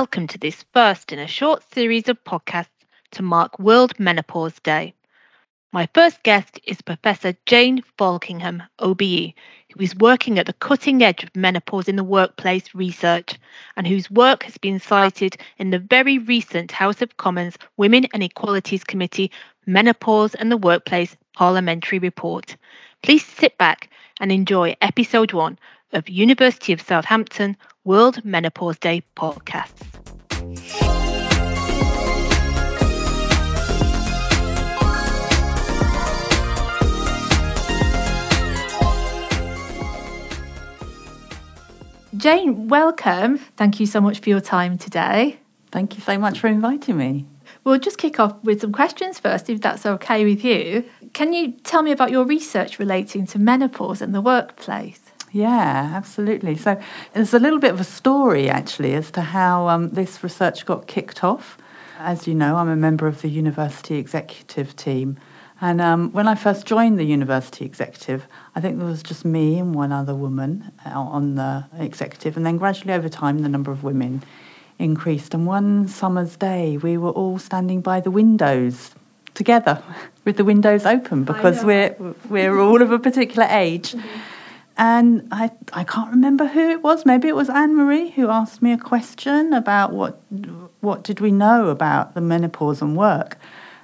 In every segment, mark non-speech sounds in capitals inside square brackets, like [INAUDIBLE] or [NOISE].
Welcome to this first in a short series of podcasts to mark World Menopause Day. My first guest is Professor Jane Falkingham, OBE, who is working at the cutting edge of menopause in the workplace research and whose work has been cited in the very recent House of Commons Women and Equalities Committee Menopause and the Workplace Parliamentary Report. Please sit back and enjoy episode one of University of Southampton World Menopause Day podcasts. Jane, welcome. Thank you so much for your time today. Thank you so much for inviting me. We'll just kick off with some questions first, if that's okay with you. Can you tell me about your research relating to menopause in the workplace? Yeah, absolutely. So there's a little bit of a story actually as to how um, this research got kicked off. As you know, I'm a member of the university executive team. And um, when I first joined the university executive, I think there was just me and one other woman uh, on the executive. And then gradually over time, the number of women increased. And one summer's day, we were all standing by the windows together [LAUGHS] with the windows open because we're, we're all of a particular age. Mm-hmm. And I, I can't remember who it was. Maybe it was Anne Marie who asked me a question about what, what did we know about the menopause and work.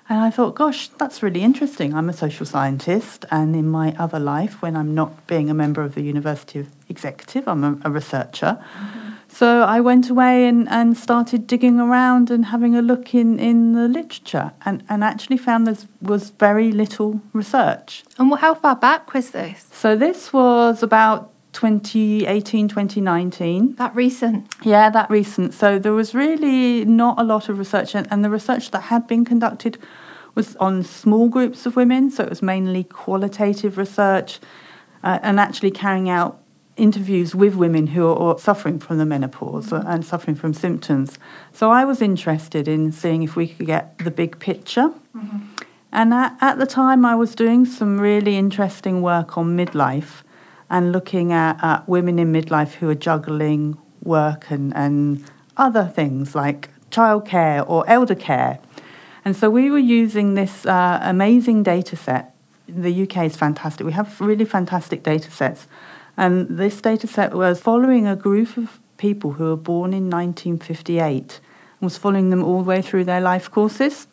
And I thought, gosh, that's really interesting. I'm a social scientist, and in my other life, when I'm not being a member of the university executive, I'm a, a researcher. Mm-hmm. So I went away and, and started digging around and having a look in, in the literature and, and actually found there was very little research. And how far back was this? So this was about 2018, 2019. That recent? Yeah, that recent. So there was really not a lot of research, and, and the research that had been conducted was on small groups of women, so it was mainly qualitative research uh, and actually carrying out interviews with women who are suffering from the menopause and suffering from symptoms. So I was interested in seeing if we could get the big picture. Mm-hmm. And at, at, the time, I was doing some really interesting work on midlife and looking at, at women in midlife who are juggling work and, and other things like childcare or elder care. And so we were using this uh, amazing data set. The UK is fantastic. We have really fantastic data sets and this data set was following a group of people who were born in 1958 and was following them all the way through their life courses.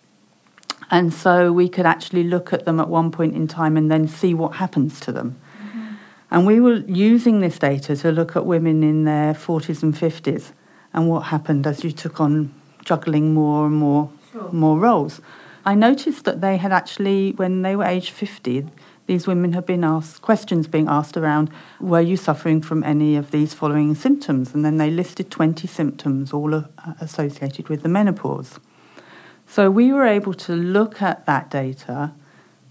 And so we could actually look at them at one point in time and then see what happens to them. Mm-hmm. And we were using this data to look at women in their 40s and 50s and what happened as you took on juggling more and more, sure. more roles. I noticed that they had actually, when they were age 50, these women have been asked questions being asked around were you suffering from any of these following symptoms and then they listed 20 symptoms all uh, associated with the menopause so we were able to look at that data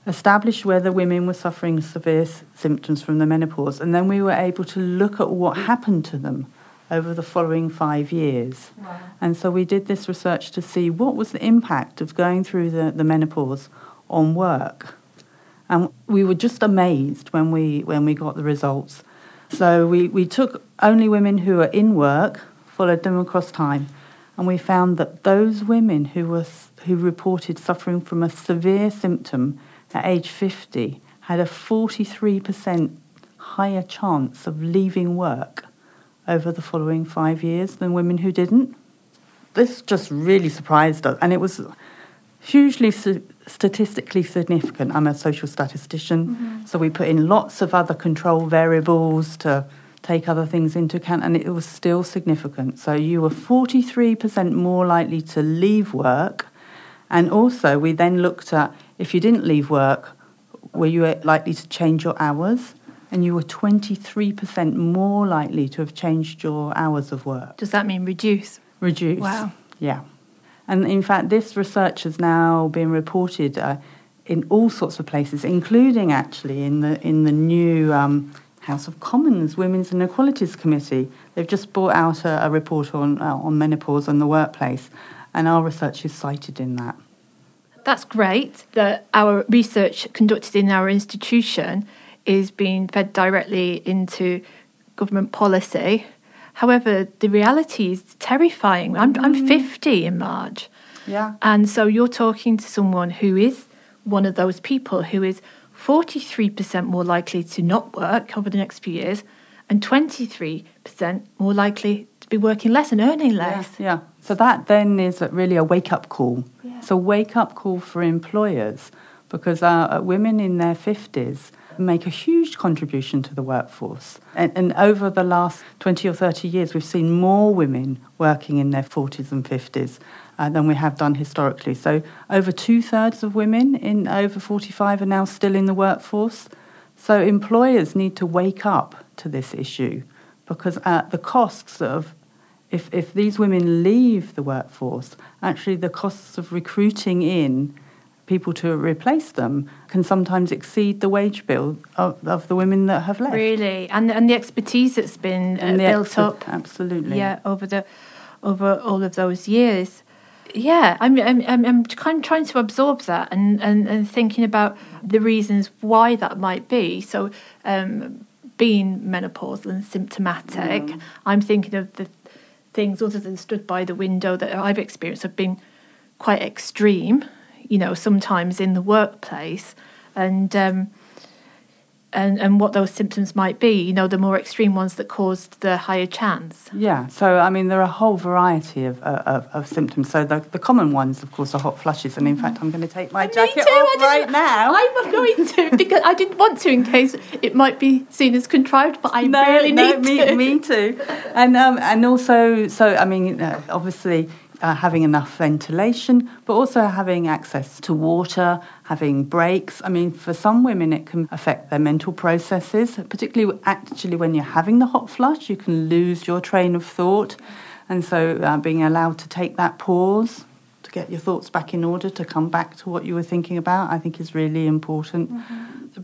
establish whether women were suffering severe symptoms from the menopause and then we were able to look at what happened to them over the following five years. Wow. And so we did this research to see what was the impact of going through the, the menopause on work. And we were just amazed when we, when we got the results. So we, we took only women who were in work, followed them across time, and we found that those women who, were, who reported suffering from a severe symptom at age 50 had a 43% higher chance of leaving work over the following five years than women who didn't. This just really surprised us, and it was hugely su- statistically significant. I'm a social statistician, mm-hmm. so we put in lots of other control variables to take other things into account, and it was still significant. So you were 43% more likely to leave work, and also we then looked at if you didn't leave work, were you likely to change your hours? And you were 23% more likely to have changed your hours of work. Does that mean reduce? Reduce. Wow. Yeah. And in fact, this research has now been reported uh, in all sorts of places, including actually in the in the new um, House of Commons Women and Equalities Committee. They've just brought out a, a report on uh, on menopause and the workplace, and our research is cited in that. That's great that our research conducted in our institution is being fed directly into government policy However, the reality is terrifying. I'm, I'm Mm. 50 in March. Yeah. And so you're talking to someone who is one of those people who is 43% more likely to not work over the next few years and 23% more likely to be working less and earning less. Yeah, yeah. So that then is really a wake up call. Yeah. It's a wake up call for employers because uh, women in their 50s make a huge contribution to the workforce. And, and over the last 20 or 30 years, we've seen more women working in their 40s and 50s. Uh, than we have done historically. So, over two thirds of women in over 45 are now still in the workforce. So, employers need to wake up to this issue because at the costs of if, if these women leave the workforce, actually the costs of recruiting in people to replace them can sometimes exceed the wage bill of, of the women that have left. Really, and and the expertise that's been uh, built up, Absolutely. yeah, over the over all of those years. Yeah, I'm I'm I'm, I'm kind of trying to absorb that and, and and thinking about the reasons why that might be. So, um, being menopausal and symptomatic, I'm thinking of the things other than stood by the window that I've experienced have been quite extreme. You know, sometimes in the workplace, and um, and and what those symptoms might be. You know, the more extreme ones that caused the higher chance. Yeah, so I mean, there are a whole variety of, uh, of, of symptoms. So the, the common ones, of course, are hot flushes. And in fact, I'm going to take my jacket too, I off right now. [LAUGHS] I'm going to because I didn't want to in case it might be seen as contrived, but I no, really no, need me, to. me too. And um, and also, so I mean, uh, obviously. Uh, having enough ventilation, but also having access to water, having breaks. I mean, for some women, it can affect their mental processes, particularly actually when you're having the hot flush, you can lose your train of thought. And so, uh, being allowed to take that pause to get your thoughts back in order, to come back to what you were thinking about, I think is really important.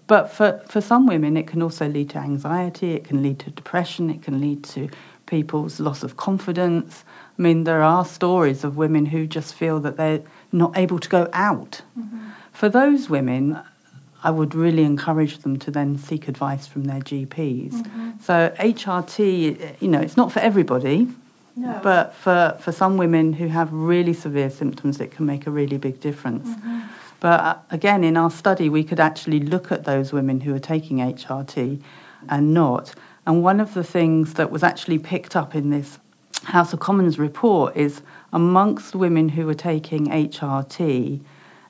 But for, for some women, it can also lead to anxiety, it can lead to depression, it can lead to people's loss of confidence. I mean, there are stories of women who just feel that they're not able to go out. Mm-hmm. For those women, I would really encourage them to then seek advice from their GPs. Mm-hmm. So, HRT, you know, it's not for everybody. No. But for, for some women who have really severe symptoms, it can make a really big difference. Mm-hmm. But uh, again, in our study, we could actually look at those women who are taking HRT and not. And one of the things that was actually picked up in this House of Commons report is amongst women who were taking HRT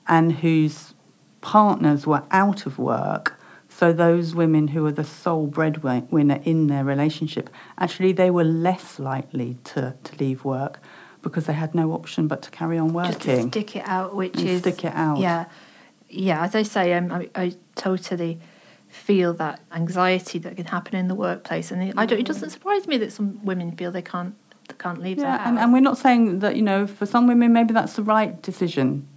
and whose partners were out of work, so those women who were the sole breadwinner in their relationship, actually they were less likely to, to leave work because they had no option but to carry on working. stick it out, which And is stick it out. Yeah, yeah. As I say, um, I, I totally feel that anxiety that can happen in the workplace, and I don't, it doesn't surprise me that some women feel they can't can't leave Yeah, and, and we're not saying that, you know, for some women maybe that's the right decision.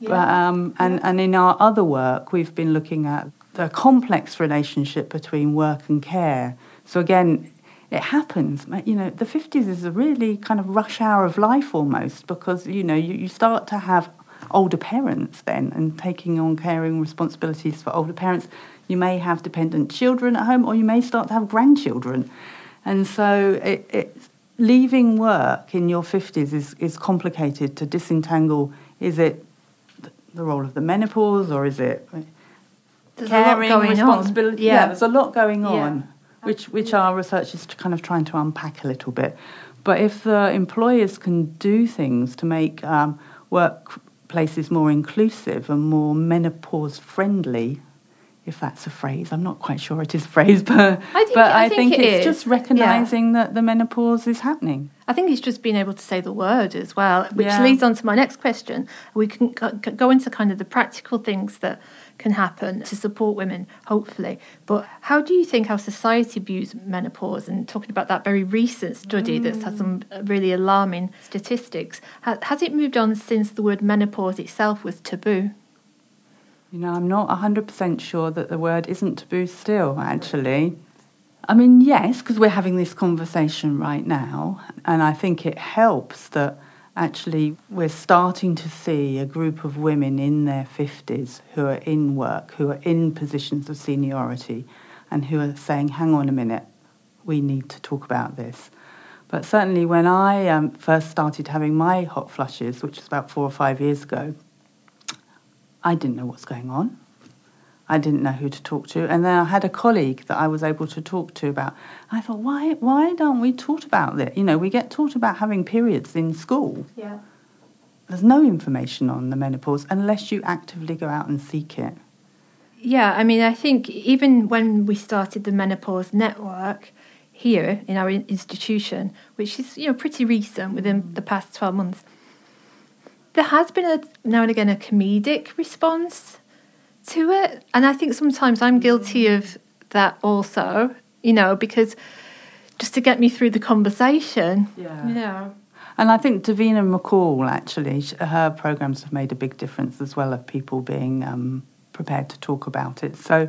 But, Yeah. um, and, and in our other work, we've been looking at the complex relationship between work and care. So again, it happens. You know, the 50s is a really kind of rush hour of life almost because, you know, you, you start to have older parents then and taking on caring responsibilities for older parents. You may have dependent children at home or you may start to have grandchildren. And so it, it's leaving work in your 50s is, is complicated to disentangle. Is it the role of the menopause or is it There's caring responsibility? Yeah. there's a lot going Yeah, on, which, which our research is kind of trying to unpack a little bit. But if the employers can do things to make um, workplaces more inclusive and more menopause friendly, if that's a phrase, I'm not quite sure it is a phrase, [LAUGHS] but I think- but I I, think think, it's is. just recognising that the menopause is happening. I think it's just being able to say the word as well, which Yeah. leads on to my next question. We can go- go into kind of the practical things that can happen to support women, hopefully. But how do you think our society views menopause? And talking about that very recent study that's had some mm. really alarming statistics, has it moved on since the word menopause itself was taboo? You know, I'm not 100% sure that the word isn't taboo still, actually. I mean, yes, because we're having this conversation right now, and I think it helps that actually we're starting to see a group of women in their 50s who are in work, who are in positions of seniority, and who are saying, hang on a minute, we need to talk about this. But certainly, when I um, first started having my hot flushes, which was about four or five years ago, I didn't know what's going on. I didn't know who to talk to. And then I had a colleague that I was able to talk to about. I thought, why, why don't we talk about it? You know, we get taught about having periods in school. Yeah. There's no information on the menopause unless you actively go out and seek it. Yeah, I mean, I think even when we started the menopause network here in our institution, which is you know pretty recent within mm. the past twelve months, there has been a now and again a comedic response to it, and I think sometimes I'm guilty of that also. You know, because just to get me through the conversation. Yeah. You know. And I think Davina McCall, actually, her programs have made a big difference as well of people being um, prepared to talk about it. So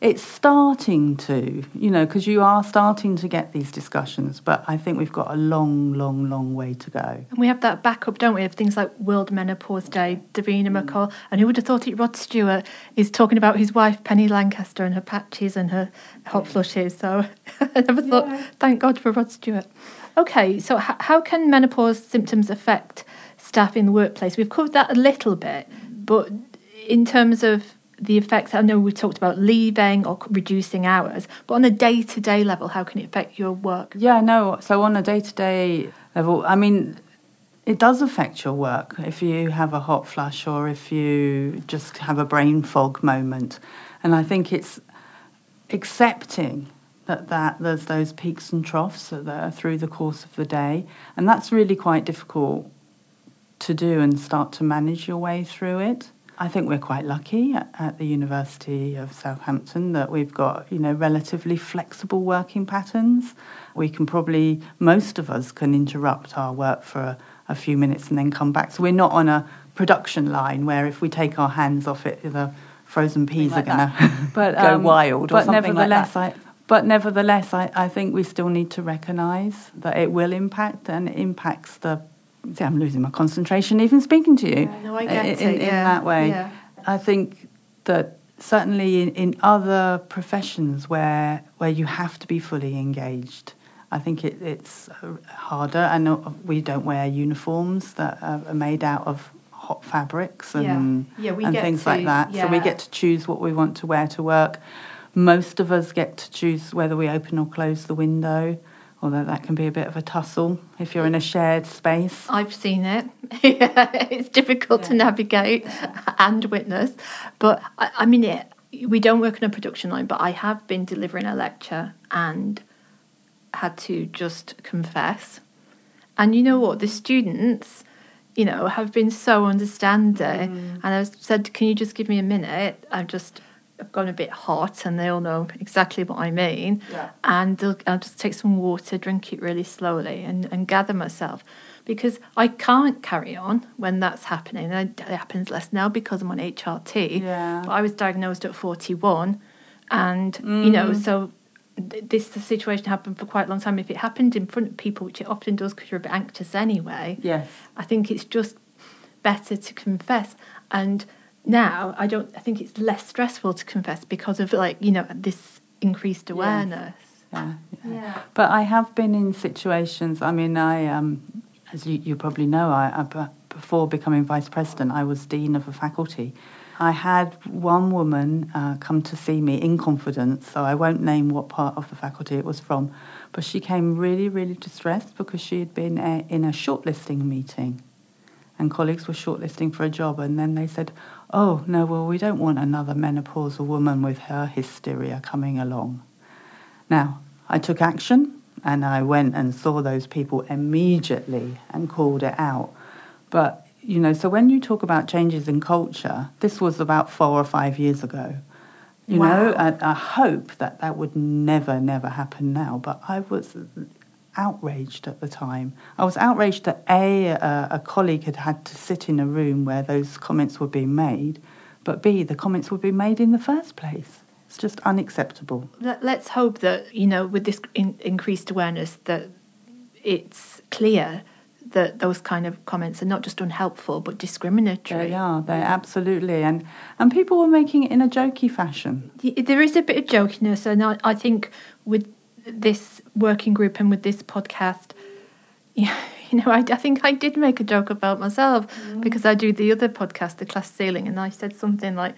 it's starting to, you know, because you are starting to get these discussions, but I think we've got a long, long, long way to go. And we have that backup, don't we, of things like World Menopause Day, Davina mm. McCall, and who would have thought it? Rod Stewart is talking about his wife Penny Lancaster and her patches and her hot flushes. So [LAUGHS] I never thought. Thank God for Rod Stewart. Okay, so h- how can menopause symptoms affect staff in the workplace? We've covered that a little bit, but in terms of the effects, I know we talked about leaving or reducing hours, but on a day to day level, how can it affect your work? Yeah, no. So on a day to day level, I mean, it does affect your work if you have a hot flush or if you just have a brain fog moment. And I think it's accepting that, that there's those peaks and troughs that are through the course of the day. And that's really quite difficult to do and start to manage your way through it. I think we're quite lucky at, at the University of Southampton that we've got, you know, relatively flexible working patterns. We can probably, most of us can interrupt our work for a, a few minutes and then come back. So we're not on a production line where if we take our hands off it, the frozen peas like are going [LAUGHS] to But, go um, wild or but something like nevertheless, that. But nevertheless, I, I think we still need to recognise that it will impact and it impacts the. See, I'm losing my concentration even speaking to you Yeah, no, I get in, it, in, in yeah, that way. yeah. I think that certainly in, in other professions where where you have to be fully engaged, I think it, it's harder. And we don't wear uniforms that are are made out of hot fabrics and Yeah. Yeah, and things to- like that. So we get to choose what we want to wear to work. Most of us get to choose whether we open or close the window, although that can be a bit of a tussle if you're in a shared space. I've seen it. [LAUGHS] yeah, it's difficult to navigate and witness. But I, I mean, it, we don't work on a production line, but I have been delivering a lecture and had to just confess. And you know what? The students, you know, have been so understanding. Mm. And I said, Can you just give me a minute? I've just. I've gone a bit hot, and they all know exactly what I mean. Yeah. And they'll, I'll just take some water, drink it really slowly, and, and gather myself because I can't carry on when that's happening. And it happens less now because I'm on HRT. Yeah. But I was diagnosed at 41, and you know, Mm. so this situation happened for quite a long time. If it happened in front of people, which it often does because you're a bit anxious anyway, Yes. I think it's just better to confess. And now I don't. I think it's less stressful to confess because of like you know this increased awareness. Yeah. Yeah. But I have been in situations. I mean, I, um, as you, you probably know, I, I b- before becoming vice president, I was dean of a faculty. I had one woman uh, come to see me in confidence, so I won't name what part of the faculty it was from, but she came really, really distressed because she had been uh, in a shortlisting meeting, and colleagues were shortlisting for a job, and then they said, "Oh no, well we don't want another menopausal woman with her hysteria coming along." Now, I took action and I went and saw those people immediately and called it out. But, you know, so when you talk about changes in culture, this was about four or five years ago. You know, I, I hope that that would never, never happen now. But I was outraged at the time. I was outraged that A, a, a colleague had had to sit in a room where those comments were being made, but B, the comments were being made in the first place. It's just unacceptable. Let, let's hope that you know with this in, increased awareness that it's clear that those kind of comments are not just unhelpful but discriminatory. They are. They absolutely and and people were making it in a jokey fashion. There is a bit of jokiness, and I, I think with this working group and with this podcast, yeah, [LAUGHS] you know, I, I think I did make a joke about myself because I do the other podcast, The Class Ceiling, and I said something like,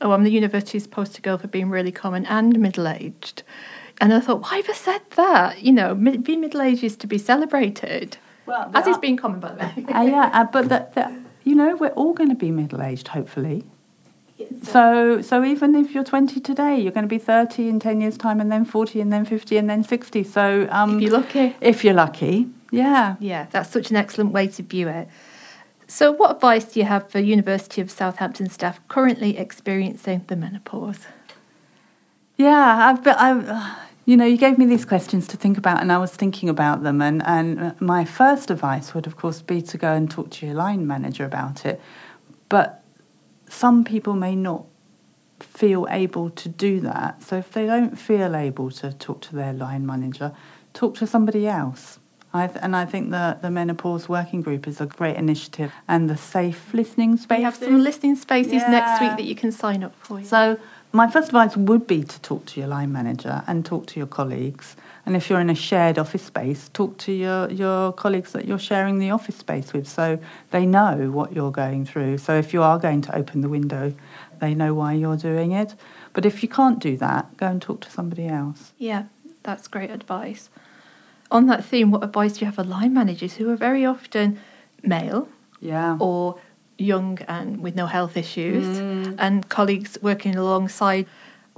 oh, I'm the university's poster girl for being really common and middle aged. And I thought, why have I said that? You know, mi- being middle aged is to be celebrated. Well, As is being common, by the way. [LAUGHS] Uh, yeah, uh, but that, that, you know, we're all going to be middle aged, hopefully. So, so even if you're 20 today, you're going to be 30 in 10 years' time, and then 40, and then 50, and then 60. So, um, If you're lucky. if you're lucky, yeah. Yeah, that's such an excellent way to view it. So, what advice do you have for University of Southampton staff currently experiencing the menopause? Yeah, I've, been, I've, uh, you know, you gave me these questions to think about, and I was thinking about them. And, and my first advice would, of course, be to go and talk to your line manager about it. But some people may not feel able to do that. So if they don't feel able to talk to their line manager, talk to somebody else. I th- and I think the, the menopause working group is a great initiative, and the safe listening space. We have some listening spaces next week that you can sign up for. So, my first advice would be to talk to your line manager and talk to your colleagues. And if you're in a shared office space, talk to your, your colleagues that you're sharing the office space with so they know what you're going through. So, if you are going to open the window, they know why you're doing it. But if you can't do that, go and talk to somebody else. Yeah, that's great advice. On that theme, what advice do you have for line managers who are very often male Yeah. or young and with no health issues, Mm. and colleagues working alongside?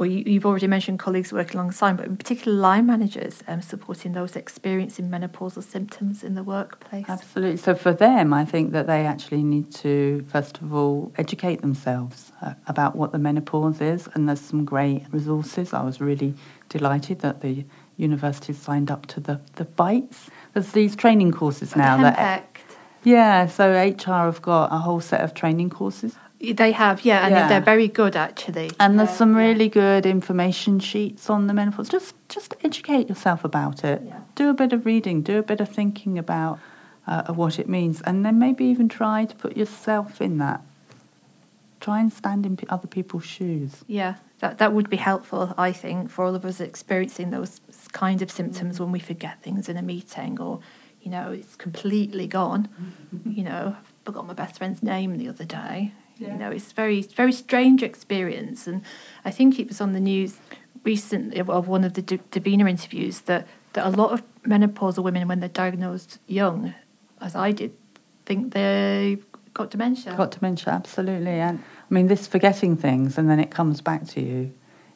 Or you, you've already mentioned colleagues working alongside, but in particular line managers um, supporting those experiencing menopausal symptoms in the workplace. Absolutely. So for them, I think that they actually need to, first of all, educate themselves uh, about what the menopause is. And there's some great resources. I was really delighted that the university signed up to the, the BITES. There's these training courses now. the that Yeah, so HR have got a whole set of training courses. They have, yeah, and Yeah. they're very good actually. And there's Um, some yeah. really good information sheets on the menopause. Just just educate yourself about it. Yeah. Do a bit of reading. Do a bit of thinking about uh, what it means, and then maybe even try to put yourself in that. Try and stand in other people's shoes. Yeah, that that would be helpful, I think, for all of us experiencing those kind of symptoms when we forget things in a meeting, or you know, it's completely gone. You know, I forgot my best friend's name the other day. Yeah. You know, it's very very strange experience, and I think it was on the news recently of- of one of the D- Davina interviews that that a lot of menopausal women, when they're diagnosed young, as I did, think they got dementia. Got dementia, absolutely. And I mean, this forgetting things and then it comes back to you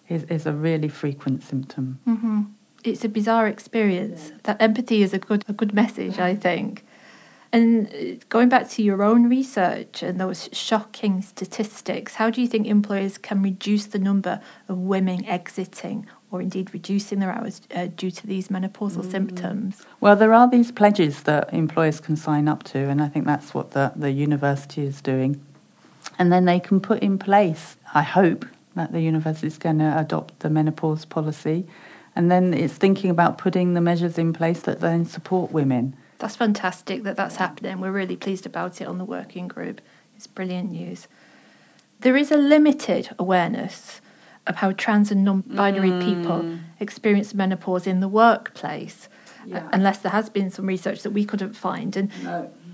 is, is a really frequent symptom. hmm It's a bizarre experience. That empathy is a good a good message, I think. And uh, going back to your own research and those shocking statistics, how do you think employers can reduce the number of women exiting or indeed reducing their hours uh, due to these menopausal symptoms? Well, there are these pledges that employers can sign up to, and I think that's what the, the university is doing. And then they can put in place, I hope, that the university is going to adopt the menopause policy. And then it's thinking about putting the measures in place that then support women. That's fantastic that that's happening. We're really pleased about it on the working group. It's brilliant news. There is a limited awareness of how trans and non binary people experience menopause in the workplace, Yeah. uh, unless there has been some research that we couldn't find. And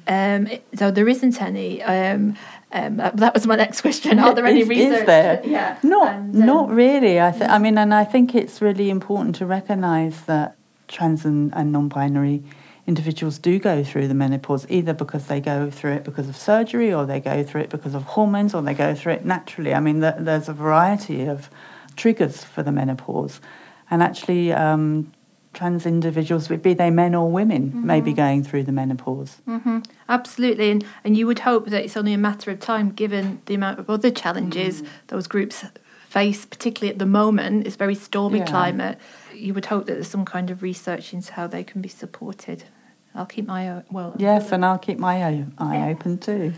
um, so there isn't any. Um, um, that that was my next question. Are there any Is- research? Is there? Yeah. Not, And, um, not really. I, th- I mean, and I think it's really important to recognise that trans and, and non-binary individuals do go through the menopause either because they go through it because of surgery or they go through it because of hormones or they go through it naturally. I mean, th- there's a variety of triggers for the menopause. And actually, um, trans individuals, be they men or women, may be going through the menopause. hmm Absolutely, and and you would hope that it's only a matter of time, given the amount of other challenges those groups face, particularly at the moment. It's very stormy Yeah. climate. You would hope that there's some kind of research into how they can be supported. I'll keep my eye well. Yes, and I'll keep my eye, eye Yeah. open too.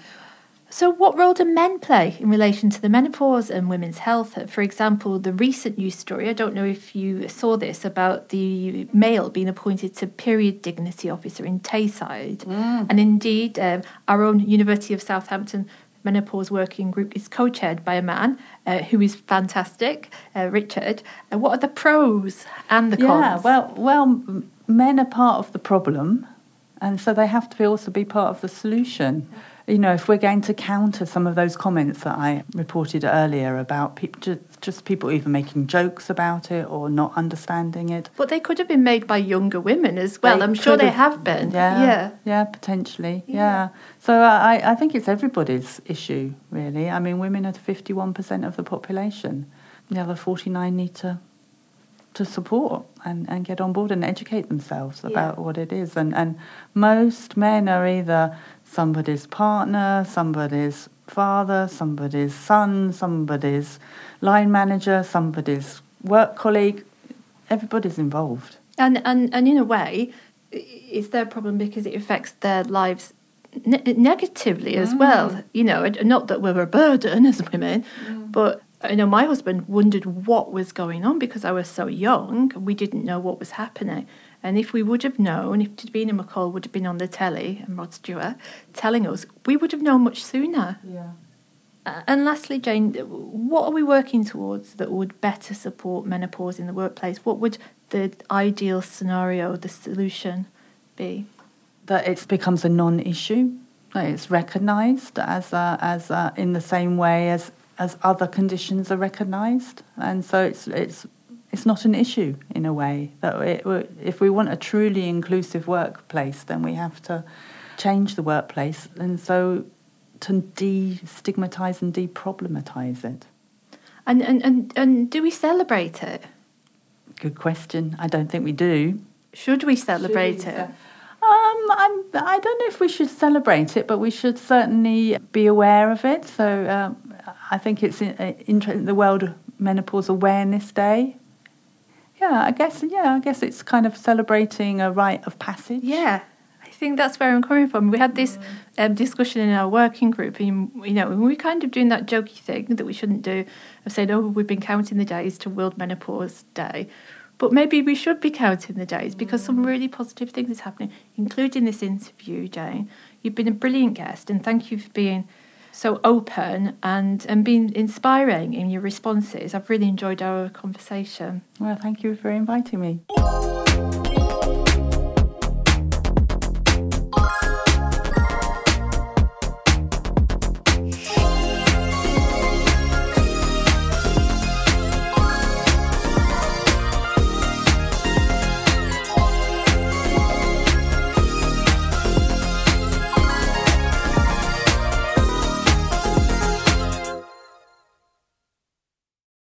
So, what role do men play in relation to the menopause and women's health? For example, the recent news story, I don't know if you saw this, about the male being appointed to period dignity officer in Tayside. And indeed, um, our own University of Southampton menopause working group is co chaired by a man uh, who is fantastic, uh, Richard. Uh, what are the pros and the cons? Yeah, well, well, men are part of the problem, And so they have to be also be part of the solution. You know, if we're going to counter some of those comments that I reported earlier about people, just, just people even making jokes about it or not understanding it. But they could have been made by younger women as well. They I'm sure they have- have been. Yeah, Yeah. yeah, potentially, yeah. Yeah. So I, I think it's everybody's issue, really. I mean, women are 51% of the population. The other 49 need to to support and, and get on board and educate themselves Yeah. about what it is. And, and most men are either somebody's partner, somebody's father, somebody's son, somebody's line manager, somebody's work colleague. Everybody's involved. And, and, and in a way, i- is their problem because it affects their lives ne- negatively as mm. well. You know, not that we're a burden as women, mm. but I know my husband wondered what was going on because I was so young. We didn't know what was happening. And if we would have known, if Davina McCall would have been on the telly and Rod Stewart telling us, we would have known much sooner. Yeah. Uh, And lastly, Jane, what are we working towards that would better support menopause in the workplace? What would the ideal scenario, the solution be? that it becomes a non-issue. That it's recognised as a, as a, in the same way as as other conditions are recognised, and so it's it's it's not an issue in a way. That it, if we want a truly inclusive workplace, then we have to change the workplace, and so to de-stigmatise and de-problematise it. And, and, and, and do we celebrate it? Good question. I don't think we do. Should we celebrate it? Um, I'm, I don't know if we should celebrate it, but we should certainly be aware of it. So um, I think it's in, uh, interesting. The World Menopause Awareness Day. Yeah, I guess. Yeah, I guess it's kind of celebrating a rite of passage. Yeah, I think that's where I'm coming from. We had this um, discussion in our working group, and you know, we were kind of doing that jokey thing that we shouldn't do of saying, "Oh, we've been counting the days to World Menopause Day." But maybe we should be counting the days because some really positive things is happening, including this interview, Jane. You've been a brilliant guest, and thank you for being so open and, and being inspiring in your responses. I've really enjoyed our conversation. Well, thank you for inviting me.